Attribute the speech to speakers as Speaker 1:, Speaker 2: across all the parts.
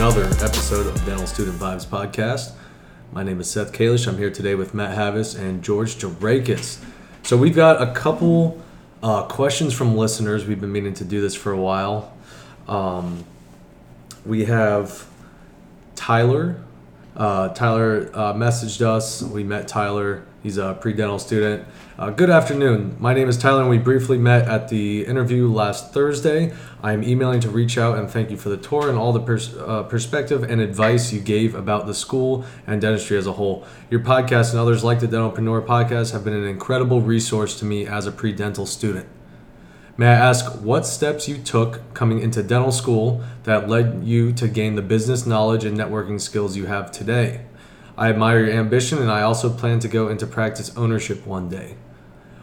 Speaker 1: another episode of Dental Student Vibes Podcast. My name is Seth Kalish. I'm here today with Matt Havis and George Jarakis. So we've got a couple uh, questions from listeners. We've been meaning to do this for a while. Um, we have Tyler. Uh, Tyler uh, messaged us. We met Tyler. He's a pre-dental student. Uh, good afternoon. My name is Tyler, and we briefly met at the interview last Thursday. I am emailing to reach out and thank you for the tour and all the pers- uh, perspective and advice you gave about the school and dentistry as a whole. Your podcast and others like the Dentalpreneur podcast have been an incredible resource to me as a pre-dental student. May I ask what steps you took coming into dental school that led you to gain the business knowledge and networking skills you have today? I admire your ambition and I also plan to go into practice ownership one day.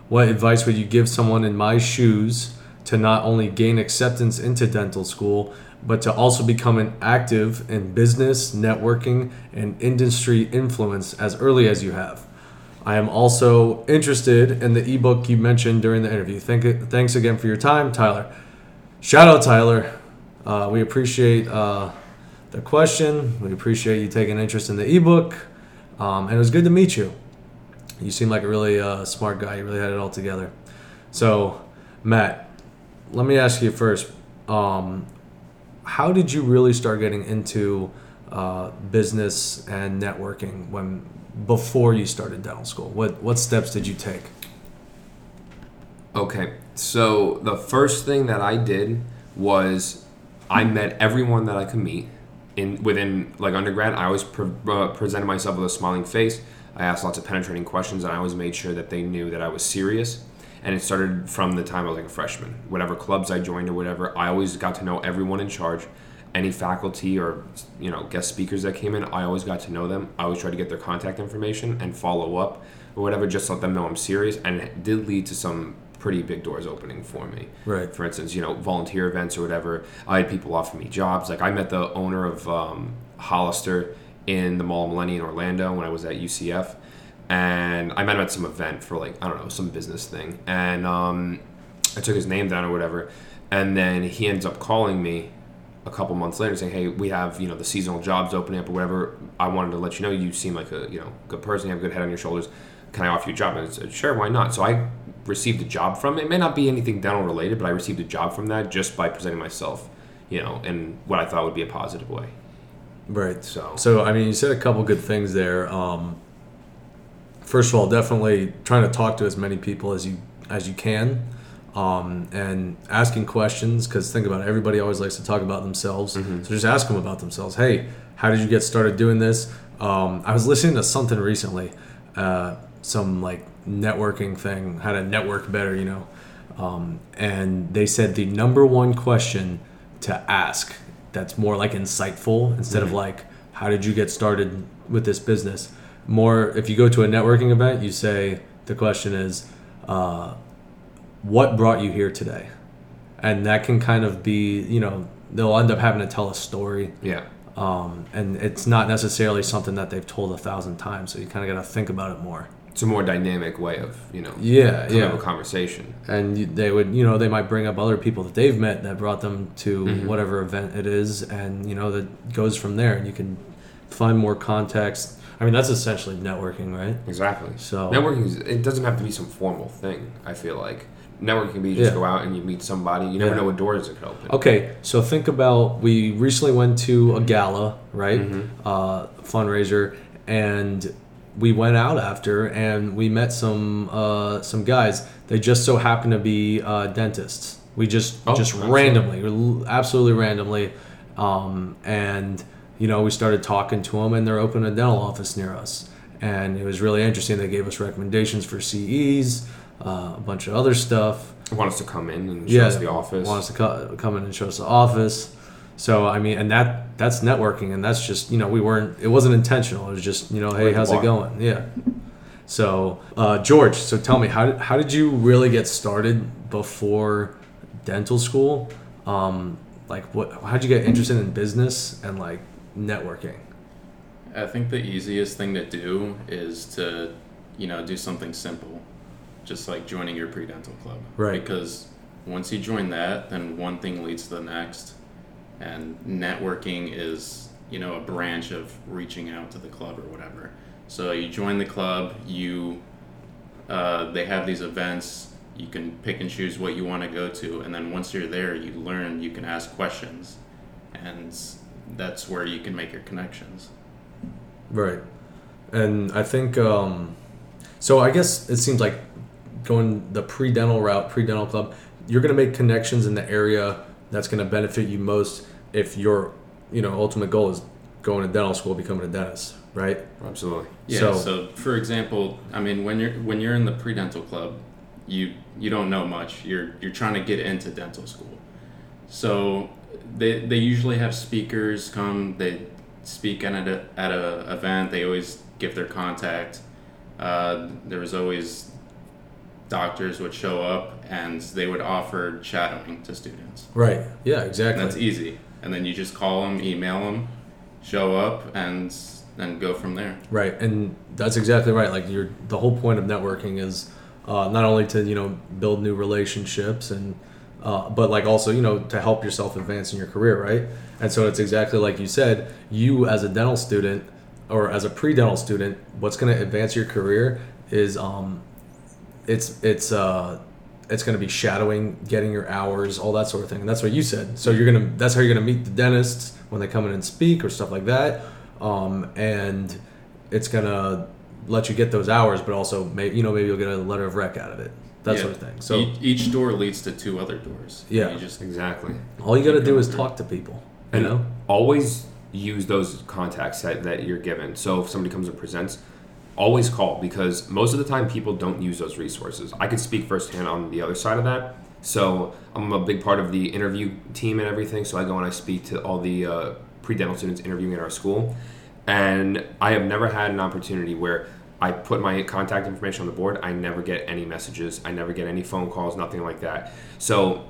Speaker 1: What advice would you give someone in my shoes to not only gain acceptance into dental school, but to also become an active in business, networking, and industry influence as early as you have? I am also interested in the ebook you mentioned during the interview. Thank, thanks again for your time, Tyler. Shout out, Tyler. Uh, we appreciate uh, the question. We appreciate you taking interest in the ebook. Um, and it was good to meet you. You seem like a really uh, smart guy. You really had it all together. So, Matt, let me ask you first. Um, how did you really start getting into uh, business and networking when before you started dental school? What what steps did you take?
Speaker 2: Okay, so the first thing that I did was I met everyone that I could meet in within like undergrad. I always pre- uh, presented myself with a smiling face. I asked lots of penetrating questions, and I always made sure that they knew that I was serious. And it started from the time I was like a freshman. Whatever clubs I joined or whatever, I always got to know everyone in charge. Any faculty or you know guest speakers that came in, I always got to know them. I always tried to get their contact information and follow up or whatever, just let them know I'm serious. And it did lead to some pretty big doors opening for me.
Speaker 1: Right.
Speaker 2: For instance, you know, volunteer events or whatever. I had people offer me jobs. Like I met the owner of um, Hollister in the Mall of Millenia in Orlando when I was at UCF, and I met him at some event for like I don't know some business thing, and um, I took his name down or whatever, and then he ends up calling me a couple months later saying, "Hey, we have you know the seasonal jobs opening up or whatever. I wanted to let you know you seem like a you know good person, you have a good head on your shoulders. Can I offer you a job?" And I said, "Sure, why not?" So I received a job from it. May not be anything dental related, but I received a job from that just by presenting myself, you know, in what I thought would be a positive way.
Speaker 1: Right.
Speaker 2: So-
Speaker 1: so I mean, you said a couple good things there. Um, first of all, definitely trying to talk to as many people as you as you can, um, and asking questions. Because think about it, everybody always likes to talk about themselves. So just ask them about themselves. Hey, how did you get started doing this? Um, I was listening to something recently, uh, some like networking thing, how to network better, you know. Um, and they said the number one question to ask that's more like insightful instead of like how did you get started with this business? More if you go to a networking event you say the question is uh, what brought you here today? And that can kind of be you know they'll end up having to tell a story.
Speaker 2: Yeah.
Speaker 1: um, and it's not necessarily something that they've told a thousand times so you kind of got to think about it more
Speaker 2: It's a more dynamic way of, you know,
Speaker 1: yeah yeah
Speaker 2: with conversation.
Speaker 1: and you- they would you know they might bring up other people that they've met that brought them to
Speaker 2: Mm-hmm.
Speaker 1: whatever event it is and you know that goes from there and you can find more context i mean that's essentially networking right
Speaker 2: Exactly.
Speaker 1: So-
Speaker 2: networking is, it doesn't have to be some formal thing. I feel like networking can be you just
Speaker 1: Yeah.
Speaker 2: go out and you meet somebody. You never
Speaker 1: Yeah.
Speaker 2: know what doors it could open.
Speaker 1: okay so think about we recently went to a gala right
Speaker 2: Mm-hmm.
Speaker 1: uh, fundraiser and we went out after and we met some uh, some guys they just so happened to be uh, dentists we just
Speaker 2: Oh,
Speaker 1: just
Speaker 2: absolutely.
Speaker 1: randomly absolutely randomly um, and you know we started talking to them and they're opening a dental office near us and it was really interesting they gave us recommendations for CEs uh, a bunch of other stuff
Speaker 2: Want us to come in and show us the office.
Speaker 1: Want us to co- come in and show us the office. So I mean, and that that's networking, and that's just you know we weren't. It wasn't intentional. It was just you know, hey, how's it going? Yeah. So uh, George, so tell me, how did how did you really get started before dental school? Um, like what? How'd you get interested in business and like networking?
Speaker 3: I think the easiest thing to do is to, you know, do something simple, just like joining your pre-dental club.
Speaker 1: Right.
Speaker 3: Because once you join that, then one thing leads to the next, and networking is you know a branch of reaching out to the club or whatever. So you join the club, you uh, they have these events. You can pick and choose what you want to go to, and then once you're there, you learn. You can ask questions, and that's where you can make your connections.
Speaker 1: Right. And I think um, so. I guess it seems like going the pre-dental route, pre-dental club, you're going to make connections in the area that's going to benefit you most if your you know ultimate goal is going to dental school, becoming a dentist, right?
Speaker 2: Absolutely.
Speaker 3: Yeah.
Speaker 1: So-
Speaker 3: So, for example, I mean, when you're when you're in the pre-dental club, you you don't know much. You're you're trying to get into dental school. So they they usually have speakers come. They speak at a at a event. They always give their contact. Uh, there was always doctors would show up and they would offer shadowing to students.
Speaker 1: Right. Yeah.
Speaker 3: And
Speaker 1: Exactly.
Speaker 3: that's easy. And then you just call them, email them, show up, and then go from there.
Speaker 1: Right, and that's exactly right. Like you're, the whole point of networking is uh, not only to you know build new relationships and, uh, but like also you know to help yourself advance in your career, right? And so it's exactly like you said. You as a dental student or as a pre-dental student, what's going to advance your career is um, it's it's uh, it's going to be shadowing, getting your hours, all that sort of thing. And that's what you said. So you're gonna that's how you're gonna meet the dentists when they come in and speak or stuff like that. Um, and it's gonna let you get those hours, but also maybe you know maybe you'll get a letter of rec out of it, that
Speaker 3: Yeah.
Speaker 1: sort of thing. So
Speaker 3: each, each door leads to two other doors.
Speaker 1: Yeah.
Speaker 3: You just
Speaker 2: Exactly.
Speaker 1: all you got to do is
Speaker 3: through.
Speaker 1: talk to people. You
Speaker 2: And
Speaker 1: know,
Speaker 2: always use those contacts that, that you're given. So if somebody comes and presents, always call because most of the time people don't use those resources. I can speak firsthand on the other side of that. So I'm a big part of the interview team and everything. So I go and I speak to all the uh, pre-dental students interviewing at our school, and I have never had an opportunity where I put my contact information on the board. I never get any messages. I never get any phone calls. Nothing like that. So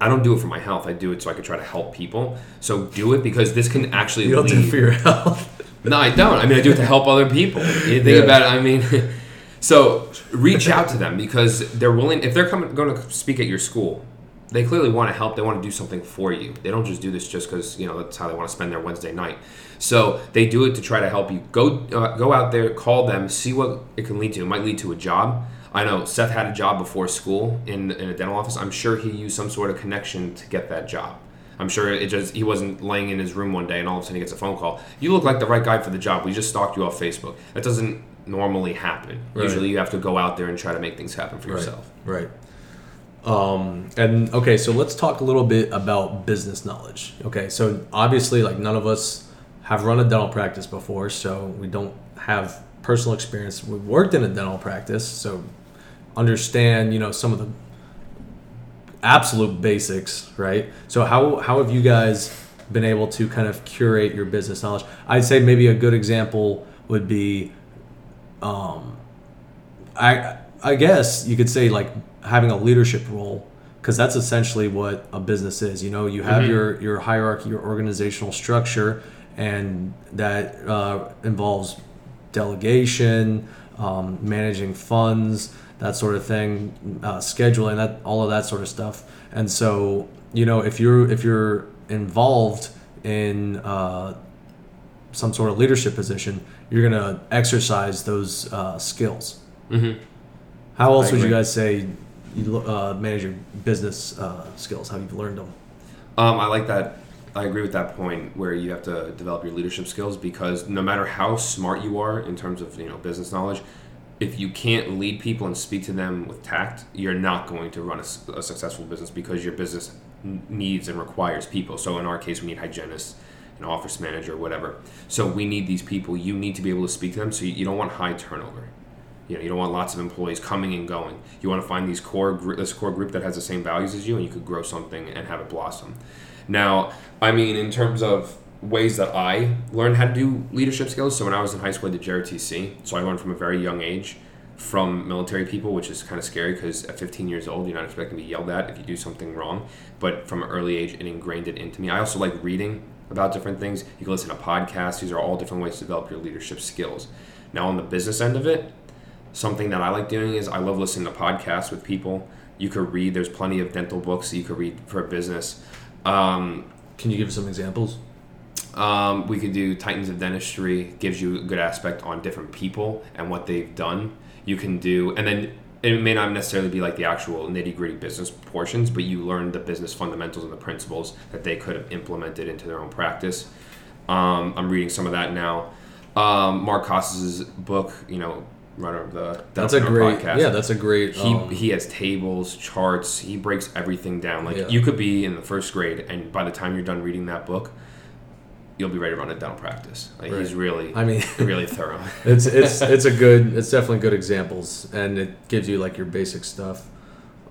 Speaker 2: I don't do it for my health. I do it so I can try to help people. So do it because this can actually
Speaker 1: you don't do
Speaker 2: lead.
Speaker 1: it for your health.
Speaker 2: No, I don't. I mean, I do it to help other people. You think
Speaker 1: Yeah.
Speaker 2: about it. I mean, so reach out to them because they're willing. If they're coming, going to speak at your school, they clearly want to help. They want to do something for you. They don't just do this just because you know that's how they want to spend their Wednesday night. So they do it to try to help you. Go, uh, go out there, call them, see what it can lead to. It might lead to a job. I know Seth had a job before school in in a dental office. I'm sure he used some sort of connection to get that job. I'm sure it just he wasn't laying in his room one day and all of a sudden he gets a phone call. You look like the right guy for the job. We just stalked you off Facebook. That doesn't normally happen.
Speaker 1: Right.
Speaker 2: Usually you have to go out there and try to make things happen for
Speaker 1: Right.
Speaker 2: yourself.
Speaker 1: Right. Um, and okay, so let's talk a little bit about business knowledge. Okay, so obviously, like none of us have run a dental practice before, so we don't have personal experience. We've worked in a dental practice, so understand, you know, some of the absolute basics, right? So how how have you guys been able to kind of curate your business knowledge? I'd say maybe a good example would be um, I I guess you could say like having a leadership role because that's essentially what a business is. You know, you have
Speaker 2: Mhm.
Speaker 1: your your hierarchy, your organizational structure, and that uh, involves delegation, um, managing funds, that sort of thing, uh, scheduling, that all of that sort of stuff. And so, you know, if you're if you're involved in uh, some sort of leadership position, you're gonna exercise those uh, skills.
Speaker 2: Mm-hmm.
Speaker 1: How else would you guys say you uh, manage your business uh, skills? How you've learned them?
Speaker 2: Um, I like that. I agree with that point where you have to develop your leadership skills because no matter how smart you are in terms of you know business knowledge, if you can't lead people and speak to them with tact, you're not going to run a successful business because your business needs and requires people. So in our case, we need hygienists, an office manager, whatever. So we need these people. You need to be able to speak to them. So you, you don't want high turnover. You know, you don't want lots of employees coming and going. You want to find these core gr- this core group that has the same values as you, and you could grow something and have it blossom. Now, I mean, in terms of ways that I learned how to do leadership skills. So when I was in high school, I did JROTC. So I learned from a very young age from military people, which is kind of scary because at 15 years old, you're not expecting to be yelled at if you do something wrong. But from an early age, it ingrained it into me. I also like reading about different things. You can listen to podcasts. These are all different ways to develop your leadership skills. Now, on the business end of it, something that I like doing is I love listening to podcasts with people. You could read. There's plenty of dental books you could read for business. Um,
Speaker 1: Can you give some examples?
Speaker 2: Um, we could do Titans of Dentistry, gives you a good aspect on different people and what they've done. You can do, and then it may not necessarily be like the actual nitty gritty business portions, but you learn the business fundamentals and the principles that they could have implemented into their own practice. Um, I'm reading some of that now. Um, Mark Costes' book, you know, runner of the
Speaker 1: That's a great.
Speaker 2: podcast.
Speaker 1: Yeah, that's a great.
Speaker 2: He,
Speaker 1: um,
Speaker 2: he has tables, charts. He breaks everything down. Like
Speaker 1: Yeah.
Speaker 2: you could be in the first grade, and by the time you're done reading that book, you'll be ready to run a dental practice. Like he's really,
Speaker 1: I mean,
Speaker 2: really thorough.
Speaker 1: it's it's it's a good. It's definitely good examples, and it gives you like your basic stuff.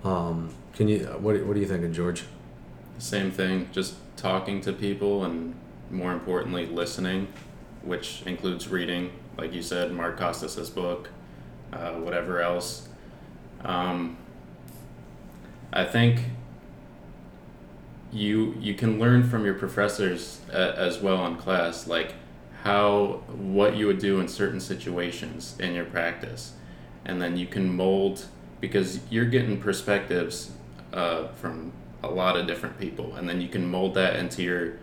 Speaker 1: Um, can you? What What are you thinking, George?
Speaker 3: Same thing, just talking to people and more importantly, listening, which includes reading, like you said, Mark Costes' book, uh, whatever else. Um, I think you you can learn from your professors a, as well in class, like how what you would do in certain situations in your practice, and then you can mold because you're getting perspectives uh, from a lot of different people, and then you can mold that into your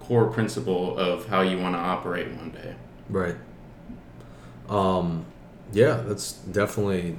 Speaker 3: core principle of how you want to operate one day.
Speaker 1: Right. Um, yeah, that's definitely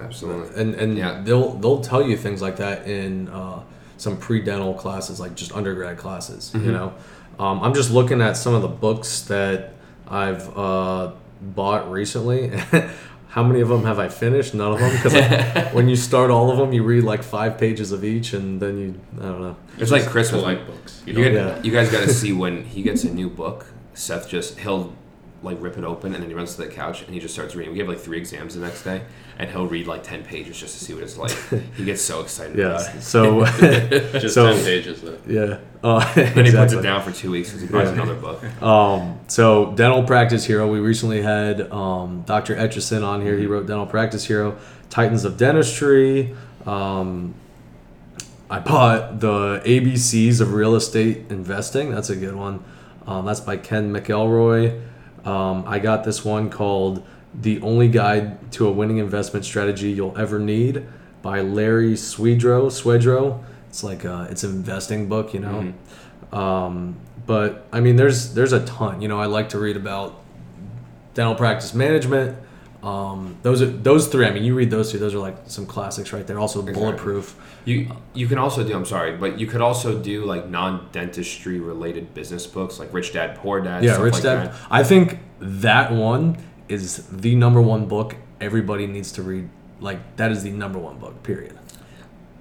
Speaker 2: Absolutely.
Speaker 1: and and
Speaker 2: Yeah.
Speaker 1: they'll they'll tell you things like that in uh, some pre-dental classes like just undergrad classes you
Speaker 2: Mhm.
Speaker 1: know um, i'm just looking at some of the books that i've uh, bought recently how many of them have i finished none of them because when you start all of them you read like five pages of each and then you i don't know
Speaker 2: It's like Christmas.
Speaker 3: like books. You
Speaker 2: You,
Speaker 3: don't,
Speaker 2: get-
Speaker 1: Yeah.
Speaker 2: you guys got to see when he gets a new book. Seth just he'll like rip it open and then he runs to the couch and he just starts reading. We have like three exams the next day, and he'll read like ten pages just to see what it's like. he gets so excited.
Speaker 1: yeah so
Speaker 3: just
Speaker 1: So-
Speaker 3: 10 pages though.
Speaker 1: yeah uh,
Speaker 2: Then he puts it down for two weeks because he buys
Speaker 1: Yeah.
Speaker 2: another book.
Speaker 1: Um, so dental practice hero. We recently had um, Dr. Etchison on here. He wrote dental practice hero, Titans of Dentistry. Um, I bought the ABCs of real estate investing. That's a good one. Um, that's by Ken McElroy. Um, I got this one called "The Only Guide to a Winning Investment Strategy You'll Ever Need" by Larry Swedroe. Swedroe. It's like a, it's an investing book, you know. Um, but I mean, there's there's a ton. You know, I like to read about dental practice management. Um, those are those three. I mean, you read those two; those are like some classics right there. Also,
Speaker 2: Exactly.
Speaker 1: bulletproof.
Speaker 2: You you can also do. I'm sorry, but you could also do like non dentistry related business books, like Rich Dad Poor Dad.
Speaker 1: Yeah,
Speaker 2: stuff
Speaker 1: Rich
Speaker 2: like
Speaker 1: Dad.
Speaker 2: that.
Speaker 1: I think that one is the number one book everybody needs to read. Like that is the number one book. Period.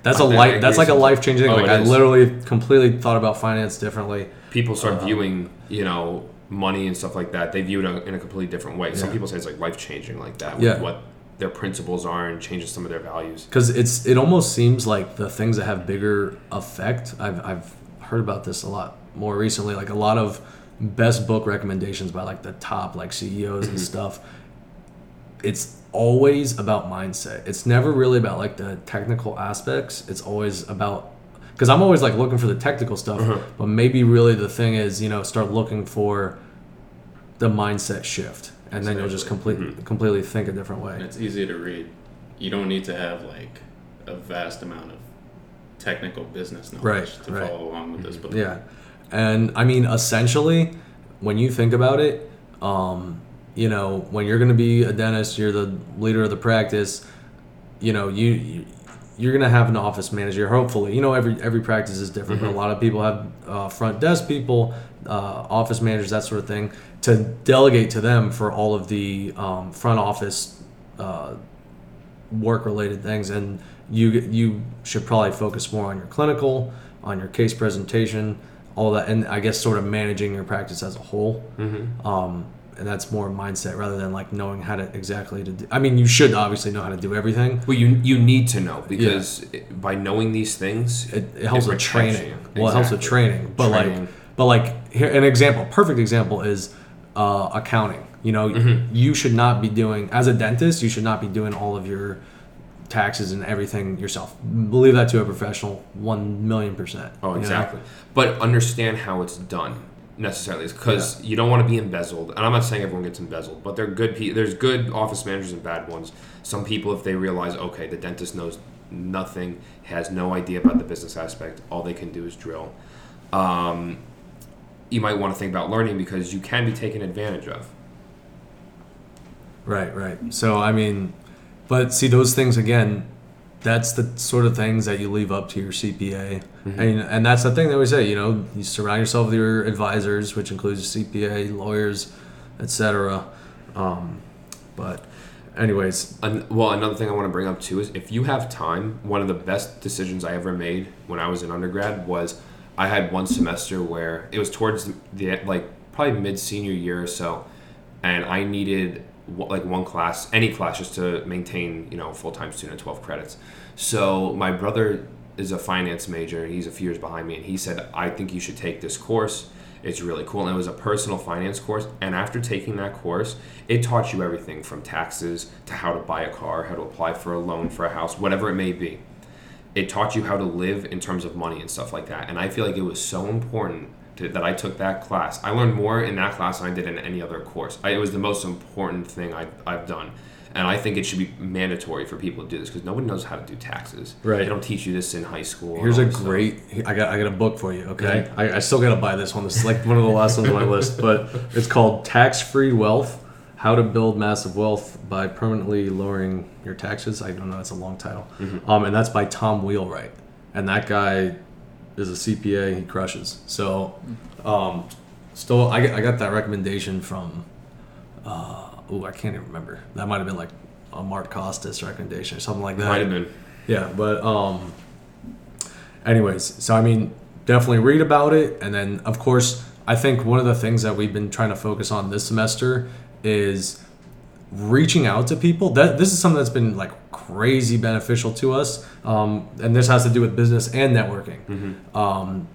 Speaker 1: That's a
Speaker 2: I-
Speaker 1: life.
Speaker 2: agree
Speaker 1: That's like a life changing.
Speaker 2: Oh,
Speaker 1: like I
Speaker 2: is.
Speaker 1: literally completely thought about finance differently.
Speaker 2: People start
Speaker 1: Uh-huh.
Speaker 2: viewing, you know, money and stuff like that. They view it in a completely different way. Some people say it's like life changing, like that. With
Speaker 1: Yeah.
Speaker 2: What their principles are and changes some of their values.
Speaker 1: because it's it almost seems like the things that have bigger effect I've, I've heard about this a lot more recently like a lot of best book recommendations by like the top like ceos and mm-hmm. stuff it's always about mindset it's never really about like the technical aspects it's always about because i'm always like looking for the technical stuff
Speaker 2: Uh-huh.
Speaker 1: but maybe really the thing is you know start looking for the mindset shift and then you'll just
Speaker 3: Exactly.
Speaker 1: completely completely think a different way
Speaker 3: And it's easy to read. You don't need to have like a vast amount of technical business knowledge
Speaker 1: Right,
Speaker 3: to
Speaker 1: right.
Speaker 3: follow along with this book.
Speaker 1: Yeah, and I mean, essentially, when you think about it, um, you know, when you're going to be a dentist, you're the leader of the practice. You know, you, you you're going to have an office manager. Hopefully, you know, every every practice is different, but a lot of people have uh, front desk people, uh, office managers, that sort of thing, to delegate to them for all of the um, front office. Uh, work related things and you you should probably focus more on your clinical on your case presentation all that and i guess sort of managing your practice as a whole
Speaker 2: Mm-hmm.
Speaker 1: um, and that's more mindset rather than like knowing how to exactly to do i mean you should obviously know how to do everything.
Speaker 2: Well, you you need to know because it, by knowing these things,
Speaker 1: it, it helps
Speaker 2: It
Speaker 1: with training. well it helps with training but
Speaker 2: Training.
Speaker 1: like but like here an example perfect example is uh, accounting. You know
Speaker 2: Mm-hmm.
Speaker 1: you should not be doing as a dentist you should not be doing all of your taxes and everything yourself. Believe that to a professional 1 million percent.
Speaker 2: Oh,
Speaker 1: you know?
Speaker 2: exactly. But understand how it's done necessarily, because you don't want to be embezzled. And I'm not saying everyone gets embezzled, but they're good. Pe- there's good office managers and bad ones. Some people, if they realize, okay, the dentist knows nothing, has no idea about the business aspect, all they can do is drill. um, you might want to think about learning because you can be taken advantage of.
Speaker 1: Right, right. So I mean, but see those things again. That's the sort of things that you leave up to your CPA,
Speaker 2: Mm-hmm.
Speaker 1: and and that's the thing that we say. You know, you surround yourself with your advisors, which includes CPA, lawyers, etc. Um, but, anyways,
Speaker 2: An- well, another thing I want to bring up too is if you have time, one of the best decisions I ever made when I was in undergrad was I had one semester where it was towards the like probably mid senior year or so, and I needed like one class, any class, just to maintain you know full time student, twelve credits. So my brother is a finance major. He's a few years behind me, and he said I think you should take this course. It's really cool. And it was a personal finance course. And after taking that course, it taught you everything from taxes to how to buy a car, how to apply for a loan for a house, whatever it may be. It taught you how to live in terms of money and stuff like that. And I feel like it was so important to, that I took that class. I learned more in that class than I did in any other course. I, it was the most important thing I, I've done. And I think it should be mandatory for people to do this because nobody knows how to do taxes.
Speaker 1: Right.
Speaker 2: They don't teach you this in high school.
Speaker 1: here's a great. I got I got a book for you. Okay, I, I still gotta buy this one. This is like one of the last ones on my list, but it's called Tax Free Wealth: How to Build Massive Wealth by Permanently Lowering Your Taxes. I don't know. It's a long title, um, and that's by Tom Wheelwright, and that guy is a CPA. He crushes. So, um, still, I, got- I got that recommendation from. Uh, oh, I can't even remember. That might have been like a Mark Costes recommendation or something like that.
Speaker 2: Might have been.
Speaker 1: Yeah, but um anyways, so I mean, definitely read about it and then of course, I think one of the things that we've been trying to focus on this semester is reaching out to people. That this is something that's been like crazy beneficial to us. Um, and this has to do with business and networking. Um,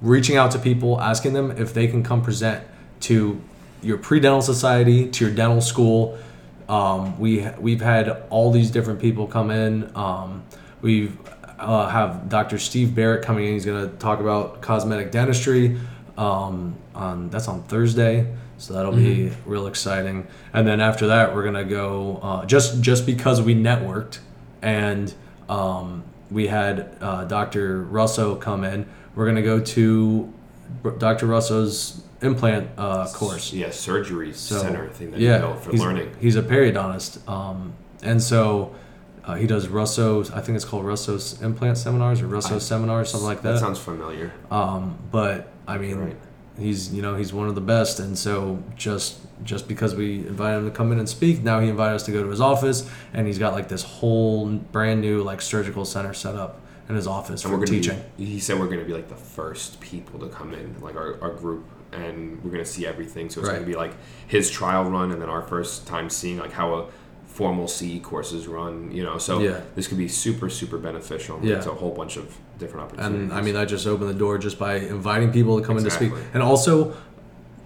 Speaker 1: reaching out to people, asking them if they can come present to your pre-dental society, to your dental school. Um, we we've had all these different people come in. Um, we uh, have Dr. Steve Barrett coming in. He's going to talk about cosmetic dentistry. Um, on that's on Thursday, so that'll be real exciting. And then after that, we're gonna go uh, just just because we networked and um, we had uh, Dr. Russo come in. We're gonna go to Dr. Russo's implant uh, course.
Speaker 2: Yeah, surgery
Speaker 1: So,
Speaker 2: center thing that
Speaker 1: yeah,
Speaker 2: you built for
Speaker 1: he's,
Speaker 2: learning.
Speaker 1: He's a periodontist, um, and so uh, he does Russo's. I think it's called Russo's implant seminars or Russo seminars, something like
Speaker 2: That
Speaker 1: that.
Speaker 2: sounds familiar.
Speaker 1: um, but I mean,
Speaker 2: Right.
Speaker 1: He's you know he's one of the best, and so just just because we invited him to come in and speak, now he invited us to go to his office, and he's got like this whole brand new like surgical center set up in his office
Speaker 2: And
Speaker 1: for teaching.
Speaker 2: Be, he said we're going to be like the first people to come in, like our, our group, and we're going to see everything. So it's
Speaker 1: Right.
Speaker 2: going to be like his trial run, and then our first time seeing like how a formal CE courses run. You know, so
Speaker 1: Yeah.
Speaker 2: this could be super super beneficial.
Speaker 1: Yeah.
Speaker 2: to a whole bunch of different opportunities.
Speaker 1: and I mean I just opened the door just by inviting people to come in to speak, and also,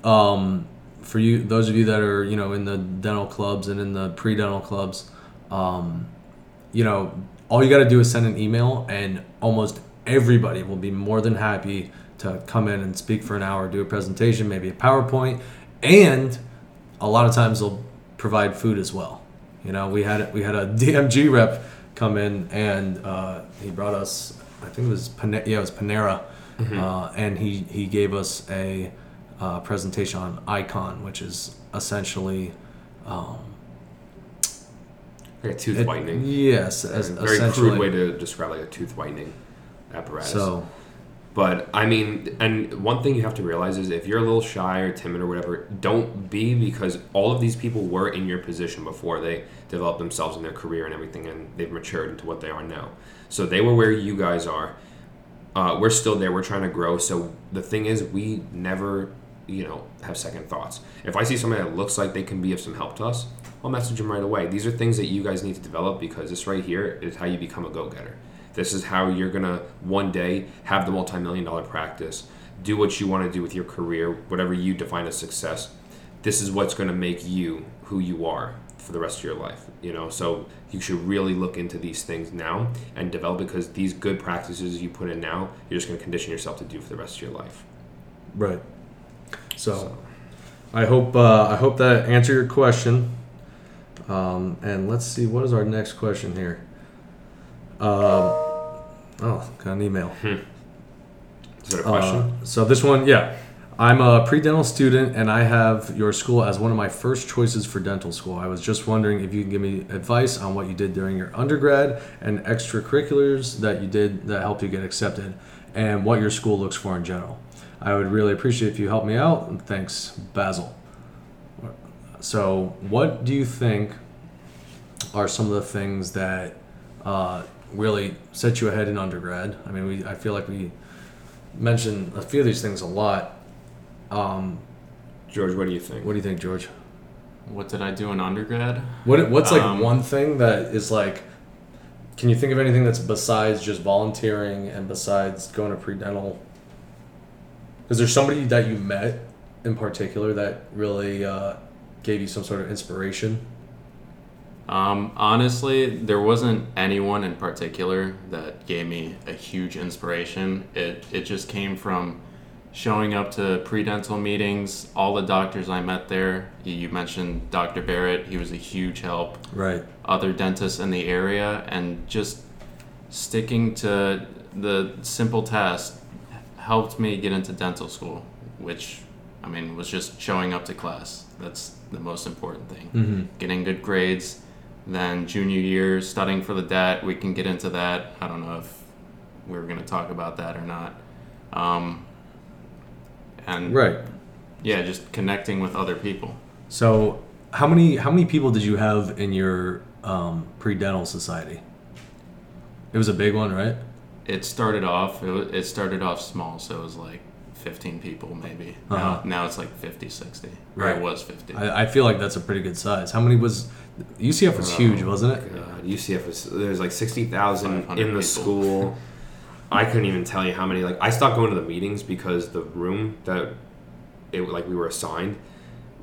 Speaker 1: um, for you those of you that are you know in the dental clubs and in the pre-dental clubs, um, you know all you got to do is send an email, and almost everybody will be more than happy to come in and speak for an hour, do a presentation, maybe a PowerPoint, and a lot of times they'll provide food as well. You know, we had we had a DMG rep come in and uh, he brought us, I think it was Pane- yeah, it was Panera, uh, and he he gave us a uh, presentation on Icon, which is essentially um,
Speaker 2: like a tooth
Speaker 1: it-
Speaker 2: whitening.
Speaker 1: Yes, as,
Speaker 2: a very
Speaker 1: essentially.
Speaker 2: crude way to describe like a tooth whitening apparatus.
Speaker 1: so
Speaker 2: But I mean, and one thing you have to realize is if you're a little shy or timid or whatever, don't be because all of these people were in your position before they developed themselves in their career and everything, and they've matured into what they are now. So they were where you guys are. Uh, we're still there. We're trying to grow. So the thing is, we never, you know, have second thoughts. If I see somebody that looks like they can be of some help to us, I'll message them right away. These are things that you guys need to develop because this right here is how you become a go-getter. This is how you're gonna one day have the multi-million dollar practice, do what you want to do with your career, whatever you define as success. This is what's gonna make you who you are for the rest of your life. You know, so you should really look into these things now and develop because these good practices you put in now, you're just gonna condition yourself to do for the rest of your life.
Speaker 1: right. So I hope uh, I hope that answered your question. Um, and let's see what is our next question here. Um, oh, got an email.
Speaker 2: Is that a question?
Speaker 1: Uh, so this one, yeah. I'm a pre-dental student, and I have your school as one of my first choices for dental school. I was just wondering if you can give me advice on what you did during your undergrad and extracurriculars that you did that helped you get accepted, and what your school looks for in general. I would really appreciate if you help me out. Thanks, Basil. So, what do you think are some of the things that uh, really set you ahead in undergrad? I mean, we I feel like we mentioned a few of these things a lot. Um,
Speaker 2: George, what do you think?
Speaker 1: what do you think, George?
Speaker 3: What did I do in undergrad?
Speaker 1: What what's like
Speaker 3: Um,
Speaker 1: one thing that is like? Can you think of anything that's besides just volunteering and besides going to pre-dental? Is there somebody that you met in particular that really uh, gave you some sort of inspiration?
Speaker 3: Um, honestly, there wasn't anyone in particular that gave me a huge inspiration. It it just came from showing up to pre-dental meetings. All the doctors I met there. You mentioned Dr. Barrett. He was a huge help.
Speaker 1: Right.
Speaker 3: Other dentists in the area, and just sticking to the simple task helped me get into dental school, which I mean was just showing up to class. That's the most important thing
Speaker 1: Mm-hmm.
Speaker 3: getting good grades. Then junior year, studying for the DAT. We can get into that. I don't know if we were going to talk about that or not. Um, and
Speaker 1: Right.
Speaker 3: yeah, just connecting with other people.
Speaker 1: So, how many how many people did you have in your um, pre-dental society? It was a big one, right?
Speaker 3: It started off. It, wa- it started off small, so it was like 15 people maybe.
Speaker 1: Uh-huh.
Speaker 3: Now, now it's like 50, 60. Or
Speaker 1: Right.
Speaker 3: it was 50.
Speaker 1: I, I feel like that's a pretty good size. How many was UCF was oh huge, wasn't it?
Speaker 2: God, UCF was there's like sixty thousand in the
Speaker 3: people.
Speaker 2: school. I couldn't even tell you how many. Like I stopped going to the meetings because the room that it like we were assigned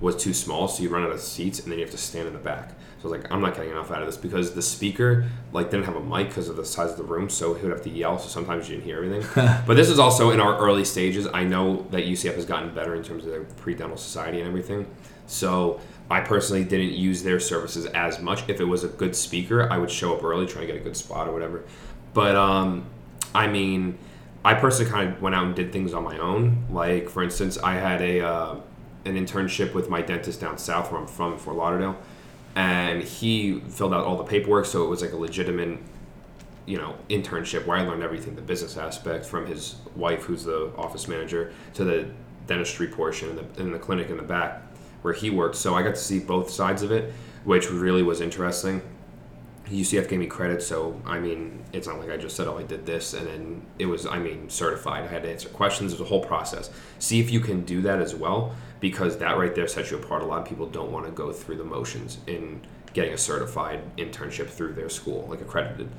Speaker 2: was too small, so you run out of seats and then you have to stand in the back. So I was like, I'm not getting enough out of this because the speaker like didn't have a mic because of the size of the room, so he would have to yell. So sometimes you didn't hear everything. but this is also in our early stages. I know that UCF has gotten better in terms of their pre-dental society and everything. So I personally didn't use their services as much. If it was a good speaker, I would show up early, try to get a good spot or whatever. But um, I mean, I personally kind of went out and did things on my own. Like for instance, I had a uh, an internship with my dentist down south, where I'm from, Fort Lauderdale, and he filled out all the paperwork, so it was like a legitimate you know internship where I learned everything the business aspect from his wife who's the office manager to the dentistry portion in the, in the clinic in the back where he worked. So I got to see both sides of it which really was interesting. UCF gave me credit so I mean it's not like I just said oh I did this and then it was I mean certified. I had to answer questions. It was a whole process. See if you can do that as well because that right there sets you apart. A lot of people don't want to go through the motions in getting a certified internship through their school like accredited.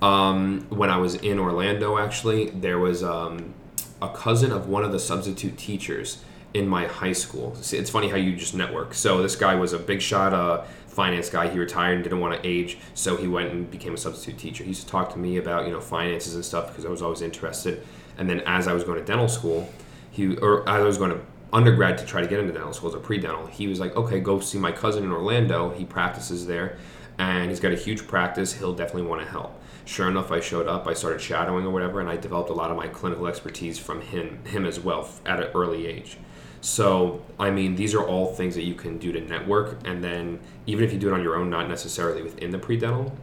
Speaker 2: Um, when I was in Orlando, actually, there was um, a cousin of one of the substitute teachers in my high school. It's funny how you just network. So this guy was a big shot uh, finance guy. He retired and didn't want to age, so he went and became a substitute teacher. He used to talk to me about you know finances and stuff because I was always interested. And then as I was going to dental school, he or as I was going to undergrad to try to get into dental school as a pre-dental, he was like, okay, go see my cousin in Orlando. He practices there, and he's got a huge practice. He'll definitely want to help. Sure enough, I showed up. I started shadowing or whatever, and I developed a lot of my clinical expertise from him, him as well, at an early age. So, I mean, these are all things that you can do to network, and then even if you do it on your own, not necessarily within the pre-dental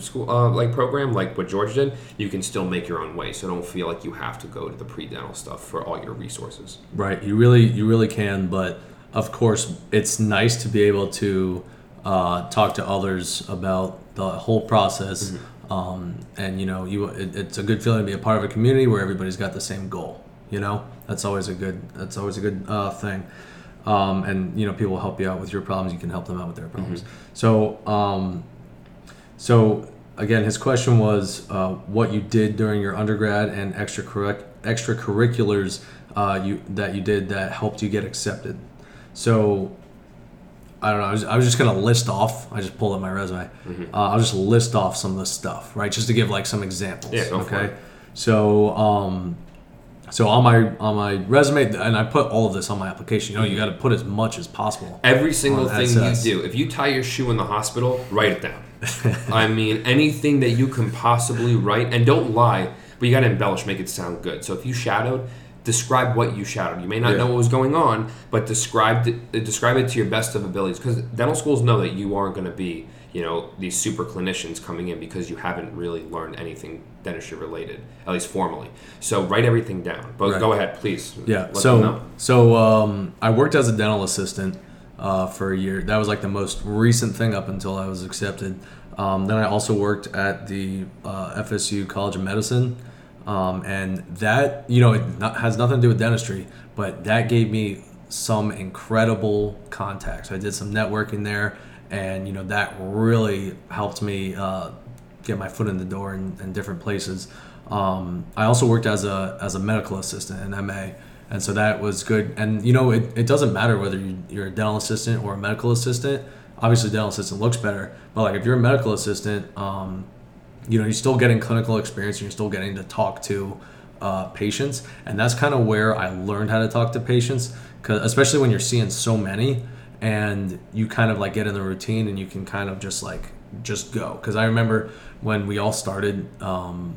Speaker 2: school uh, like program, like what George did, you can still make your own way. So don't feel like you have to go to the pre-dental stuff for all your resources.
Speaker 1: Right. You really you really can, but of course it's nice to be able to uh, talk to others about the whole process. Um, and you know, you it, it's a good feeling to be a part of a community where everybody's got the same goal. You know, that's always a good that's always a good uh, thing. Um, and you know, people help you out with your problems. You can help them out with their problems. So, um, so again, his question was uh, what you did during your undergrad and extracurric- extracurriculars uh, you that you did that helped you get accepted. So I don't know. I was, I was just gonna list off. I just pulled up my resume. Uh, I'll just list off some of the stuff, right? Just to give like some examples.
Speaker 2: Yeah, go for
Speaker 1: okay.
Speaker 2: it.
Speaker 1: So um, so on my on my resume, and I put all of this on my application. You know, you got to put as much as possible.
Speaker 2: Every single thing
Speaker 1: SS.
Speaker 2: you do, if you tie your shoe in the hospital, write it down. I mean, anything that you can possibly write, and don't lie. but you got to embellish, make it sound good. So if you shadowed, describe what you shadowed. You may not
Speaker 1: Yeah.
Speaker 2: know what was going on, but describe it, describe it to your best of abilities. Because dental schools know that you aren't going to be, you know, these super clinicians coming in because you haven't really learned anything dentistry related, at least formally. So write everything down. But
Speaker 1: Right.
Speaker 2: go ahead, please.
Speaker 1: Yeah.
Speaker 2: Let
Speaker 1: so so um, I worked as a dental assistant uh, for a year. That was like the most recent thing up until I was accepted. Um, then I also worked at the uh, FSU College of Medicine, um, and that you know it not, has nothing to do with dentistry, but that gave me some incredible contacts. I did some networking there, and you know that really helped me uh, get my foot in the door in, in different places. Um, I also worked as a as a medical assistant in MA, and so that was good. And you know, it, it doesn't matter whether you, you're a dental assistant or a medical assistant. Obviously, dental assistant looks better, but like if you're a medical assistant, um, you know, you're still getting clinical experience and you're still getting to talk to uh, patients, and that's kind of where I learned how to talk to patients, cause especially when you're seeing so many, and you kind of like get in the routine and you can kind of just like just go. Because I remember when we all started. Um,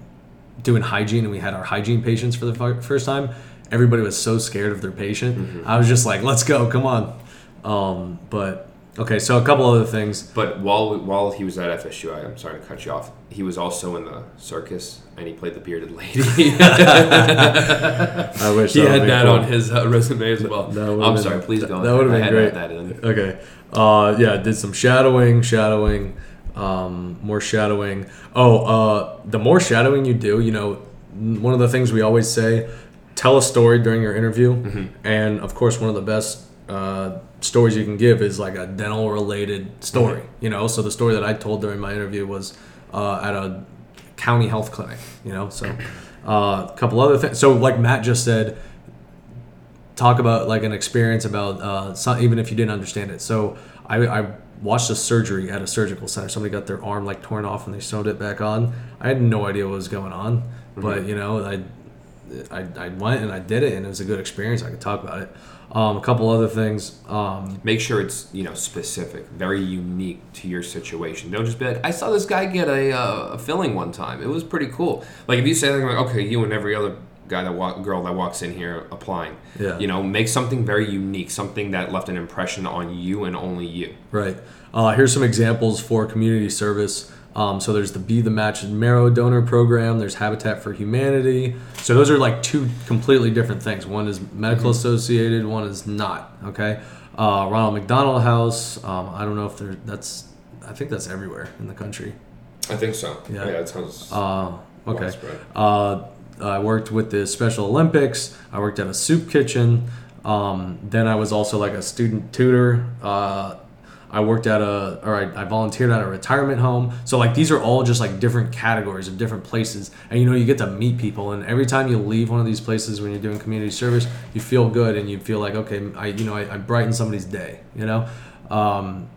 Speaker 1: doing hygiene and we had our hygiene patients for the first time everybody was so scared of their patient i was just like let's go come on um, but okay so a couple other things
Speaker 2: But while while he was at FSU, I, I'm sorry to cut you off. He was also in the circus, and he played the bearded lady.
Speaker 1: i wish
Speaker 2: he had that
Speaker 1: cool.
Speaker 2: on his uh, resume as well. I'm
Speaker 1: been-
Speaker 2: sorry. Please go. On.
Speaker 1: That would've been
Speaker 2: had
Speaker 1: great.
Speaker 2: that in.
Speaker 1: okay uh, yeah did some shadowing shadowing um, more shadowing oh uh, the more shadowing you do you know one of the things we always say tell a story during your interview
Speaker 2: Mm-hmm.
Speaker 1: and of course one of the best uh, stories you can give is like a dental related story
Speaker 2: Mm-hmm.
Speaker 1: you know so the story that i told during my interview was uh, at a county health clinic you know so uh, a couple other things so like matt just said talk about like an experience about uh, some, even if you didn't understand it. So I, I watched a surgery at a surgical center. Somebody got their arm like torn off and they sewed it back on. I had no idea what was going on, but you know I, I I went and I did it and it was a good experience. I could talk about it. Um, a couple other things. Um,
Speaker 2: Make sure it's you know specific, very unique to your situation. Don't just be like, I saw this guy get a, uh, a filling one time. It was pretty cool. Like if you say something like, okay, you and every other guy that walk, girl that walks in here applying.
Speaker 1: Yeah.
Speaker 2: You know, make something very unique, something that left an impression on you and only you.
Speaker 1: Right. Uh, here's some examples for community service. Um, so there's the Be the Match Marrow Donor Program. There's Habitat for Humanity. So those are like two completely different things. One is medical associated. One is not. Okay. Uh, Ronald McDonald House. Um, I don't know if there. That's. I think that's everywhere in the country.
Speaker 2: I think so.
Speaker 1: Yeah.
Speaker 2: that sounds
Speaker 1: Uh, okay. Uh, I worked with the Special Olympics. I worked at a soup kitchen. Um, then I was also like a student tutor. Uh, I worked at a, or I, I volunteered at a retirement home. So like these are all just like different categories of different places, and you know you get to meet people. And every time you leave one of these places when you're doing community service, you feel good and you feel like okay, I you know I, I brightened somebody's day. You know, um,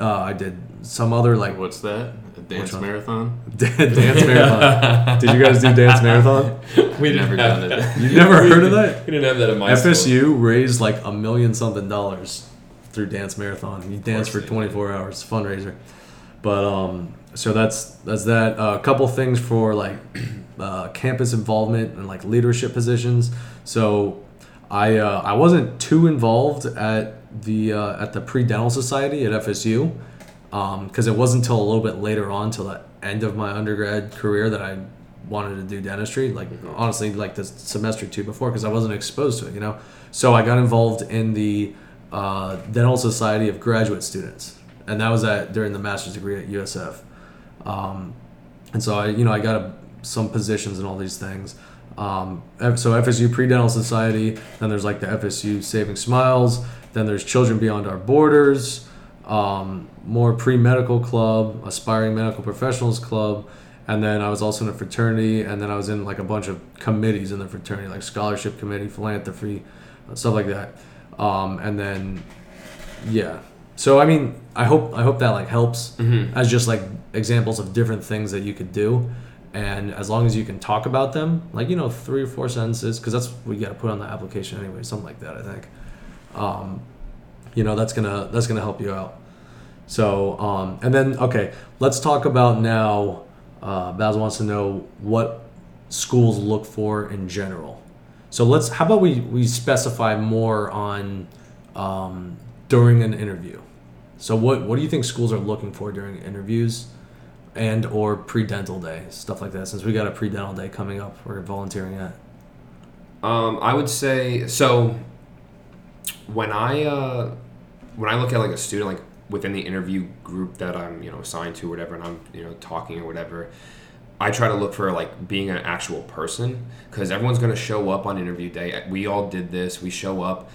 Speaker 1: uh, I did some other like
Speaker 3: What's that? A dance
Speaker 1: one?
Speaker 3: marathon?
Speaker 1: dance marathon. Did you guys do dance marathon?
Speaker 2: We
Speaker 3: Never done it.
Speaker 1: You never heard of that?
Speaker 2: We didn't have that at my school.
Speaker 1: FSU raised like a million something dollars through dance marathon. You dance for 24 hours, fundraiser. But um, so that's that's that. Uh, a couple things for like uh, campus involvement and like leadership positions. So I uh, I wasn't too involved at the uh, at the pre dental society at FSU Um because it wasn't until a little bit later on, till the end of my undergrad career, that I wanted to do dentistry. Like honestly, like the semester two before, because I wasn't exposed to it, you know. So I got involved in the uh, Dental Society of Graduate Students, and that was at during the master's degree at USF. Um, and so I, you know, I got a, some positions and all these things. Um, so FSU Pre-Dental Society, then there's like the FSU Saving Smiles, then there's Children Beyond Our Borders, um, more pre-medical club, aspiring medical professionals club, and then I was also in a fraternity, and then I was in like a bunch of committees in the fraternity, like scholarship committee, philanthropy, stuff like that. Um, and then, yeah. So I mean, I hope I hope that like helps
Speaker 2: Mm-hmm.
Speaker 1: as just like examples of different things that you could do, and as long as you can talk about them, like you know, three or four sentences, because that's what you got to put on the application anyway, something like that. I think. Um, you know, that's gonna that's gonna help you out. So, um, and then okay, let's talk about now. Uh, Baz wants to know what schools look for in general. So let's. How about we we specify more on um, during an interview. So what what do you think schools are looking for during interviews, and or pre dental day stuff like that? Since we got a pre dental day coming up, we're volunteering at.
Speaker 2: Um, I would say so. When I uh, when I look at like a student like within the interview group that I'm you know assigned to or whatever, and I'm you know talking or whatever, I try to look for like being an actual person because everyone's going to show up on interview day. We all did this. We show up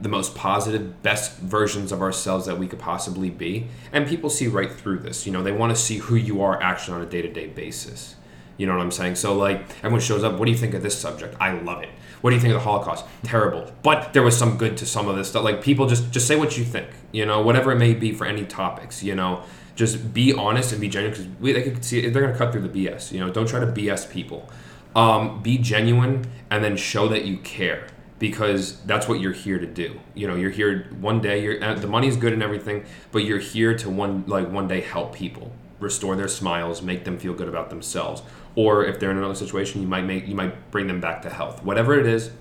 Speaker 2: the most positive, best versions of ourselves that we could possibly be, and people see right through this. You know, they want to see who you are actually on a day to day basis. You know what I'm saying? So like everyone shows up. What do you think of this subject? I love it. What do you think of the Holocaust? Terrible. But there was some good to some of this stuff. Like people just just say what you think. You know, whatever it may be for any topics. You know, just be honest and be genuine because they could see they're gonna cut through the BS. You know, don't try to BS people. Um, be genuine and then show that you care because that's what you're here to do. You know, you're here one day. You're uh, the good and everything, but you're here to one like one day help people, restore their smiles, make them feel good about themselves. Or if they're in another situation, you might make you might bring them back to health. Whatever it is,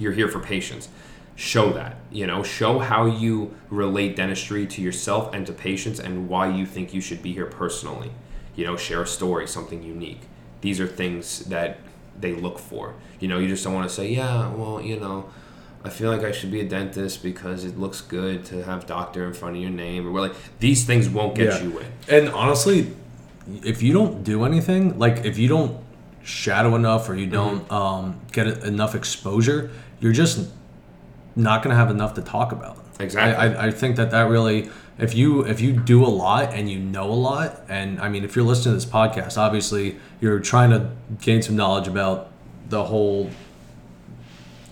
Speaker 2: you're here for patients. Show that. You know, show how you relate dentistry to yourself and to patients, and why you think you should be here personally. You know, share a story, something unique. These are things that they look for. You know, you just don't want to say, yeah, well, you know, I feel like I should be a dentist because it looks good to have doctor in front of your name, or well, like these things won't get
Speaker 1: Yeah.
Speaker 2: you in.
Speaker 1: And honestly, if you don't do anything, like if you don't shadow enough or you don't um, get enough exposure, you're just not going to have enough to talk about.
Speaker 2: Exactly.
Speaker 1: I, I, I think that that really, if you if you do a lot and you know a lot, and I mean, if you're listening to this podcast, obviously you're trying to gain some knowledge about the whole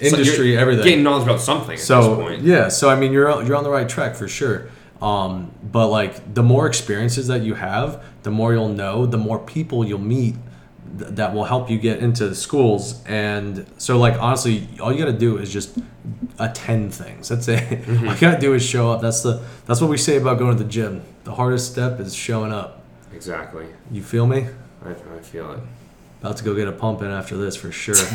Speaker 2: So
Speaker 1: industry, everything.
Speaker 2: gain knowledge about something at this
Speaker 1: So
Speaker 2: point.
Speaker 1: yeah, so I mean, you're on- you're on the right track for sure. Um, but like the more experiences that you have, the more you'll know, the more people you'll meet th- that will help you get into the schools. And so like honestly, all you got to do is just attend things. That's it.
Speaker 2: Mm-hmm.
Speaker 1: All you got to do is show up. That's the that's what we say about going to the gym. The hardest step is showing up.
Speaker 2: Exactly.
Speaker 1: You feel me?
Speaker 2: I, I feel it.
Speaker 1: About to go get a pump in after this for sure.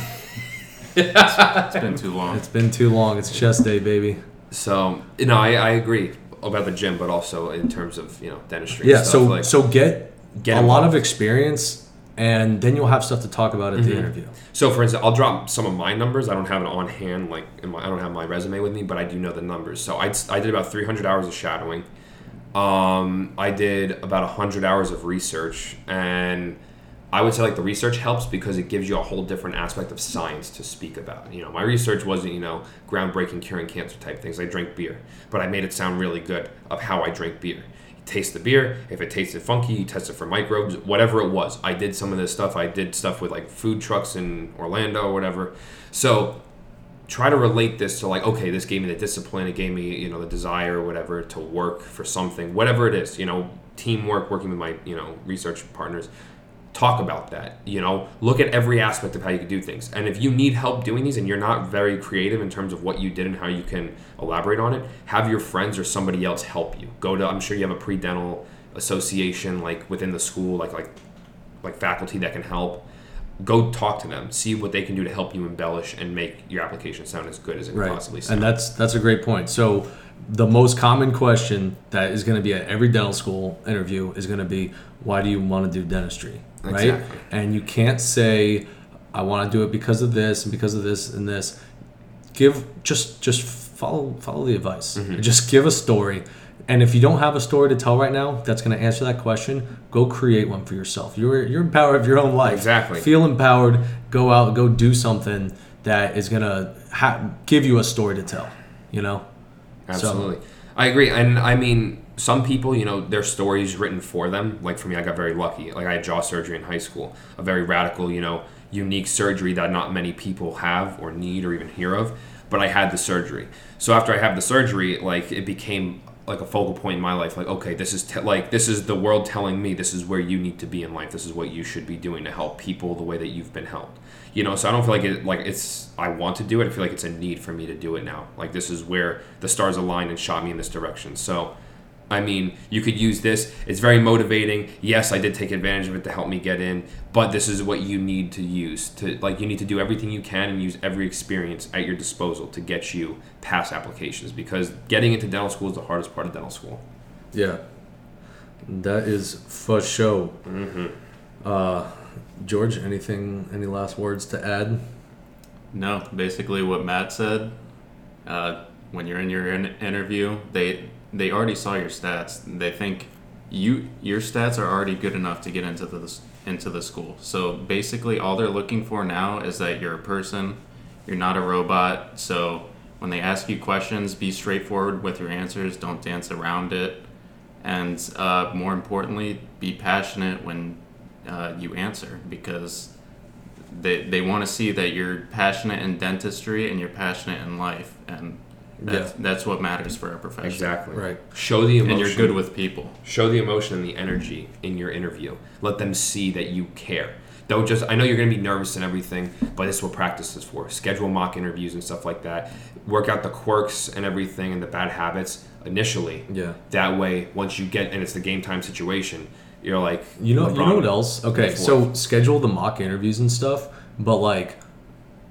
Speaker 3: It's been too long.
Speaker 1: it's been too long. It's chest day, baby.
Speaker 2: So you know, I, I agree about the gym, but also in terms of you know dentistry.
Speaker 1: Yeah.
Speaker 2: and
Speaker 1: So
Speaker 2: like,
Speaker 1: so get
Speaker 2: Get
Speaker 1: a lot of experience, and then you'll have stuff to talk about at
Speaker 2: Mm-hmm.
Speaker 1: the interview.
Speaker 2: So, for instance, I'll drop some of my numbers. I don't have it on hand, like in my, I don't have my resume with me, but I do know the numbers. So, I, I did about 300 hours of shadowing. Um, I did about 100 hours of research, and I would say like the research helps because it gives you a whole different aspect of science to speak about. You know, my research wasn't you know groundbreaking curing cancer type things. I drank beer, but I made it sound really good of how I drank beer. Taste the beer. If it tasted funky, you test it for microbes. Whatever it was, I did some of this stuff. I did stuff with like food trucks in Orlando or whatever. So try to relate this to like okay this gave me the discipline it gave me you know the desire or whatever to work for something whatever it is you know teamwork working with my you know research partners talk about that you know? Look at every aspect of how you can do things. And if you need help doing these and you're not very creative in terms of what you did and how you can elaborate on it have your friends or somebody else help you. Go to i'm sure you have a pre-dental association like within the school like like like faculty that can help. Go talk to them. See what they can do to help you embellish and make your application sound as good as it can possibly sound
Speaker 1: And that's that's a great point. So the most common question that is going to be at every dental school interview is going to be, "Why do you want to do dentistry?" Right?
Speaker 2: Exactly.
Speaker 1: And you can't say, "I want to do it because of this and because of this and this." Give just just follow follow the advice.
Speaker 2: Mm-hmm.
Speaker 1: Just give a story. And if you don't have a story to tell right now that's going to answer that question, go create one for yourself. You're you're in power of your own life.
Speaker 2: Exactly.
Speaker 1: Feel empowered. Go out. Go do something that is going to ha- give you a story to tell. You know.
Speaker 2: Absolutely. I agree. And I mean, some people, you know, their stories written for them. Like for me, I got very lucky. Like I had jaw surgery in high school, a very radical, you know, unique surgery that not many people have or need or even hear of. But I had the surgery. So after I had the surgery, like it became like a focal point in my life. Like, okay, this is te- like this is the world telling me this is where you need to be in life. This is what you should be doing to help people the way that you've been helped. You know, so I don't feel like it like it's I want to do it. I feel like it's a need for me to do it now. Like this is where the stars aligned and shot me in this direction. So I mean, you could use this. It's very motivating. Yes, I did take advantage of it to help me get in, but this is what you need to use to like you need to do everything you can and use every experience at your disposal to get you past applications because getting into dental school is the hardest part of dental school.
Speaker 1: Yeah, that is for sure.
Speaker 2: Mm-hmm.
Speaker 1: Uh, George, anything? Any last words to add?
Speaker 3: No, basically what Matt said. Uh, when you're in your in- interview, they they already saw your stats. They think you your stats are already good enough to get into the into the school. So basically, all they're looking for now is that you're a person. You're not a robot. So when they ask you questions, be straightforward with your answers. Don't dance around it. And uh, more importantly, be passionate when uh, you answer because they, they want to see that you're passionate in dentistry and you're passionate in life and that's, that's what matters for a profession
Speaker 2: Exactly.
Speaker 1: Right.
Speaker 2: Show the emotion.
Speaker 3: and you're good with people
Speaker 2: Show the emotion and the energy in your interview. Let them see that you care. Don't just. I know you're going to be nervous and everything, but this is what practice is for. Schedule mock interviews and stuff like that. Work out the quirks and everything and the bad habits initially.
Speaker 1: Yeah.
Speaker 2: That way, once you get and it's the game time situation, you're like,
Speaker 1: You know, you know what else? Okay, so schedule the mock interviews and stuff, but like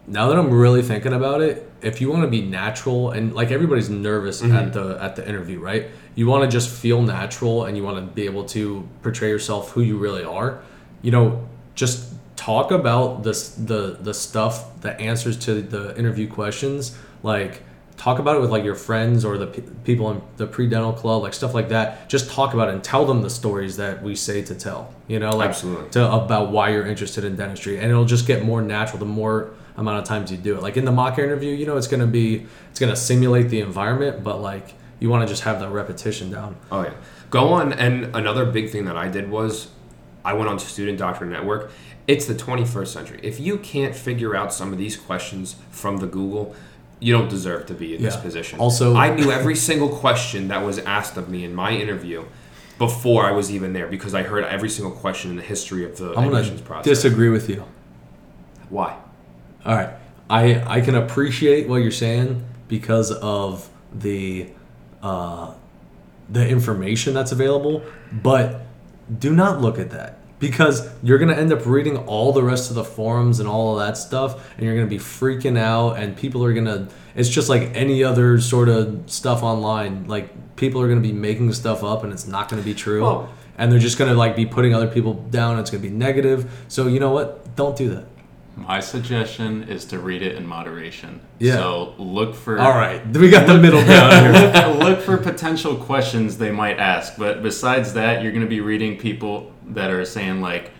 Speaker 1: now that I'm really thinking about it, if you want to be natural and like everybody's nervous
Speaker 2: Mm-hmm.
Speaker 1: at the at the interview, right? You want to just feel natural and you want to be able to portray yourself who you really are. You know, just talk about this the the stuff, the answers to the interview questions, like talk about it with like your friends or the pe- people in the pre-dental club like stuff like that just talk about it and tell them the stories that we say to tell you know like
Speaker 2: Absolutely.
Speaker 1: to about why you're interested in dentistry and it'll just get more natural the more amount of times you do it like in the mock interview you know it's going to be it's going to simulate the environment but like you want to just have the repetition down
Speaker 2: Oh yeah. Go on and another big thing that I did was I went on to Student Doctor Network. It's the 21st century. If you can't figure out some of these questions from the Google, you don't deserve to be in this position.
Speaker 1: Also-
Speaker 2: I knew every single question that was asked of me in my interview before I was even there because I heard every single question in the history of the
Speaker 1: i'm
Speaker 2: admissions process.
Speaker 1: disagree with you
Speaker 2: Why?
Speaker 1: All right. I I can appreciate what you're saying because of the uh, the information that's available, but do not look at that because you're gonna end up reading all the rest of the forums and all of that stuff, and you're gonna be freaking out, and people are gonna. It's just like any other sort of stuff online. Like people are gonna be making stuff up, and it's not gonna be true. And they're just gonna like be putting other people down. It's gonna be negative. So you know what? Don't do that.
Speaker 3: My suggestion is to read it in moderation
Speaker 1: Yeah.
Speaker 3: so look for
Speaker 1: All right, we got the middle down here.
Speaker 3: look for potential questions they might ask. But besides that, you're going to be reading people that are saying like,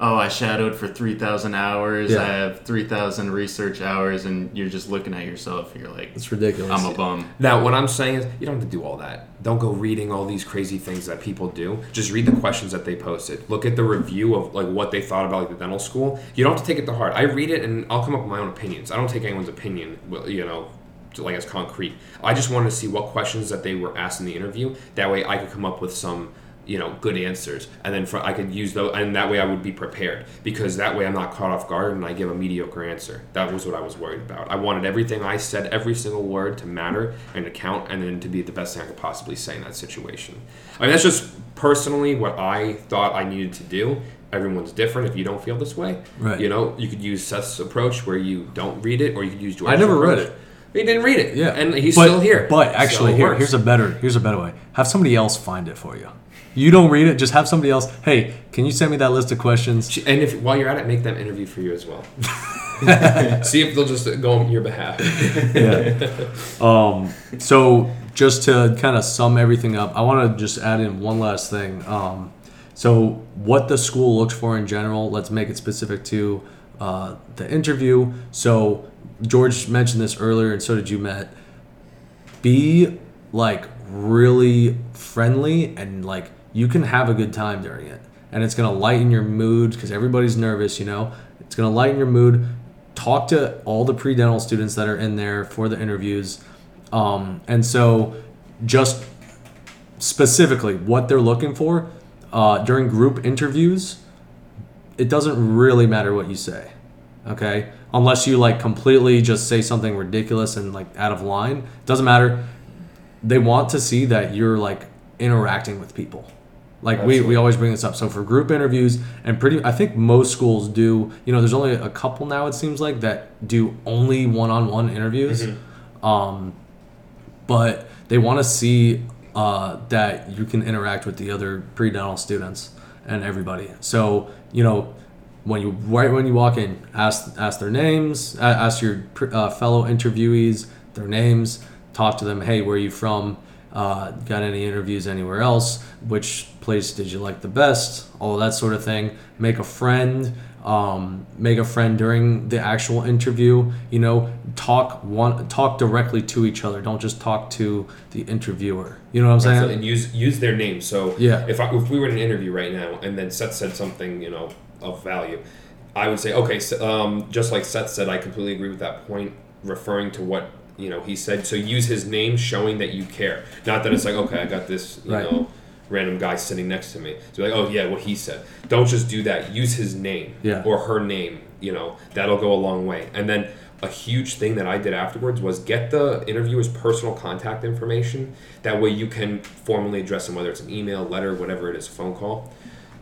Speaker 3: "Oh, I shadowed for three thousand hours.
Speaker 1: Yeah.
Speaker 3: I have three thousand research hours," and you're just looking at yourself. and You're like,
Speaker 1: It's ridiculous.
Speaker 3: "I'm a bum."
Speaker 2: Now, what I'm saying is, you don't have to do all that. Don't go reading all these crazy things that people do. Just read the questions that they posted. Look at the review of like what they thought about like the dental school. You don't have to take it to heart. I read it and I'll come up with my own opinions. I don't take anyone's opinion, you know, to, like as concrete. I just wanted to see what questions that they were asked in the interview. That way, I could come up with some you know good answers. And then for, i could use those and that way i would be prepared because that way i'm not caught off guard and i give a mediocre answer. That was what i was worried about. I wanted everything i said every single word to matter and to count and then to be the best thing i could possibly say in that situation. I mean that's just personally what i thought i needed to do. Everyone's different. If you don't feel this way
Speaker 1: Right.
Speaker 2: you know you could use seth's approach where you don't read it or you could use
Speaker 1: I
Speaker 2: George's
Speaker 1: never read it.
Speaker 2: he didn't read it.
Speaker 1: Yeah,
Speaker 2: and he's
Speaker 1: But-
Speaker 2: still here.
Speaker 1: But actually,
Speaker 2: it
Speaker 1: here here's a better here's a better way. Have somebody else find it for you. You don't read it. Just have somebody else. Hey, can you send me that list of questions?
Speaker 2: And if while you're at it, make them interview for you as well. See if they'll just go on your behalf.
Speaker 1: yeah. Um, so just to kind of sum everything up, I want to just add in one last thing. Um, so what the school looks for in general, let's make it specific to uh, the interview. So George mentioned this earlier, and so did you, Matt. Be like really friendly and like you can have a good time during it, and it's gonna lighten your mood because everybody's nervous. You know, it's gonna lighten your mood. Talk to all the pre-dental students that are in there for the interviews. Um, and so just specifically what they're looking for uh, during group interviews it doesn't really matter what you say okay? Unless you like completely just say something ridiculous and like out of line. Doesn't matter. They want to see that you're like interacting with people. Like we, we always bring this up. So for group interviews and pretty I think most schools do, you know, there's only a couple now it seems like that do only one-on-one interviews. Um but they want to see uh, that you can interact with the other pre-dental students and everybody. So you know, when you right when you walk in, ask ask their names, ask your uh, fellow interviewees their names, talk to them. Hey, where are you from? Uh, got any interviews anywhere else? Which place did you like the best? All that sort of thing. Make a friend. Um, make a friend during the actual interview. You know, talk one talk directly to each other. Don't just talk to the interviewer. You know what I'm saying?
Speaker 2: Absolutely, and use use their name. So
Speaker 1: Yeah.
Speaker 2: if I, if we were in an interview right now and then Seth said something you know of value, I would say okay. So, um, just like Seth said, I completely agree with that point, referring to what you know he said. So use his name, showing that you care. Not that it's like okay, I got this you
Speaker 1: Right.
Speaker 2: know random guy sitting next to me. So like oh yeah, what he said. Don't just do that. Use his name
Speaker 1: Yeah.
Speaker 2: or her name. You know that'll go a long way. And then a huge thing that I did afterwards was get the interviewer's personal contact information. That way you can formally address them, whether it's an email, letter, whatever it is, phone call.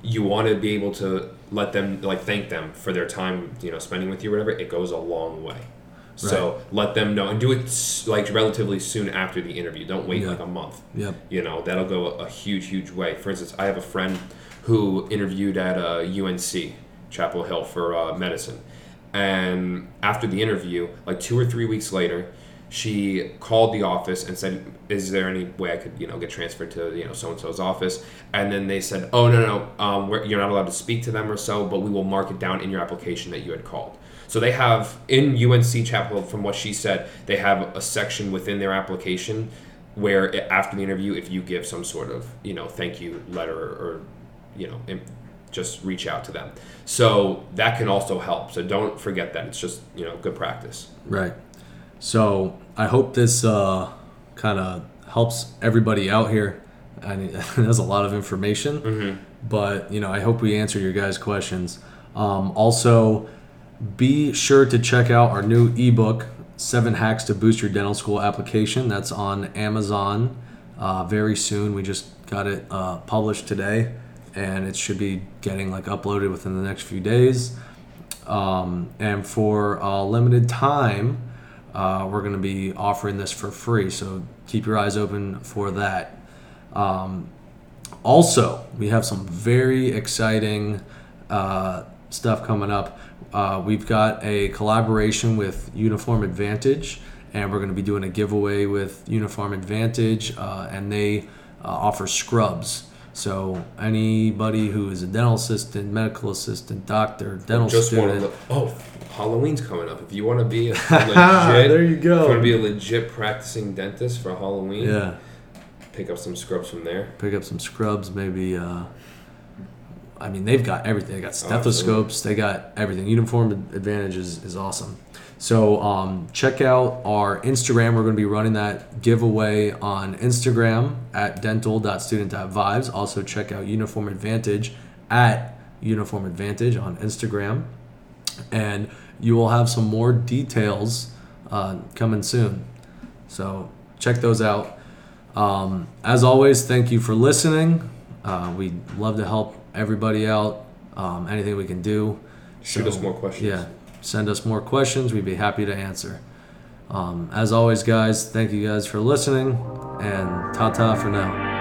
Speaker 2: You want to be able to let them, like, thank them for their time, you know, spending with you, or whatever. It goes a long way. So let them know and do it like relatively soon after the interview. Don't wait
Speaker 1: Yeah.
Speaker 2: like a month.
Speaker 1: Yep.
Speaker 2: You know that'll go a, a huge, huge way. For instance, I have a friend who interviewed at uh, UNC Chapel Hill for uh, medicine, and after the interview, like two or three weeks later, she called the office and said, "Is there any way I could, you know, get transferred to you know so and so's office?" And then they said, "Oh no, no, um, we're, you're not allowed to speak to them or so, but we will mark it down in your application that you had called." So they have in UNC Chapel, from what she said, they have a section within their application where i- after the interview, if you give some sort of you know thank you letter or, you know just reach out to them. So that can also help. So don't forget that. It's just you know good practice.
Speaker 1: Right. So I hope this uh, kind of helps everybody out here. I mean, there's a lot of information, but you know, I hope we answered your guys' questions. Um, also, be sure to check out our new ebook, Seven Hacks to Boost Your Dental School Application. That's on Amazon uh, very soon. We just got it uh, published today, and it should be getting like uploaded within the next few days. Um, and for a limited time, uh, we're going to be offering this for free. So keep your eyes open for that. Um, also, we have some very exciting uh, stuff coming up. Uh, we've got a collaboration with Uniform Advantage, and we're going to be doing a giveaway with Uniform Advantage, uh, and they uh, offer scrubs. So anybody who is a dental assistant, medical assistant, doctor, dental
Speaker 2: just want
Speaker 1: student,
Speaker 2: to. Oh, Halloween's coming up. If you want to be a legit,
Speaker 1: there you
Speaker 2: you want to be a legit practicing dentist for Halloween,
Speaker 1: Yeah.
Speaker 2: pick up some scrubs from there.
Speaker 1: pick up some scrubs, maybe. Uh, I mean, they've got everything. They got
Speaker 2: Oh, absolutely.
Speaker 1: stethoscopes. They got everything. Uniform Advantage is, is awesome. So um, check out our Instagram. We're going to be running that giveaway on Instagram at dental.student.vibes. Also check out Uniform Advantage at Uniform Advantage on Instagram, and you will have some more details uh, coming soon. So check those out. Um, as always, thank you for listening. Uh, we'd love to help everybody out. Um, anything we can do.
Speaker 2: Shoot us more questions.
Speaker 1: Yeah, send us more questions. We'd be happy to answer. Um, as always, guys, thank you guys for listening, and ta ta for now.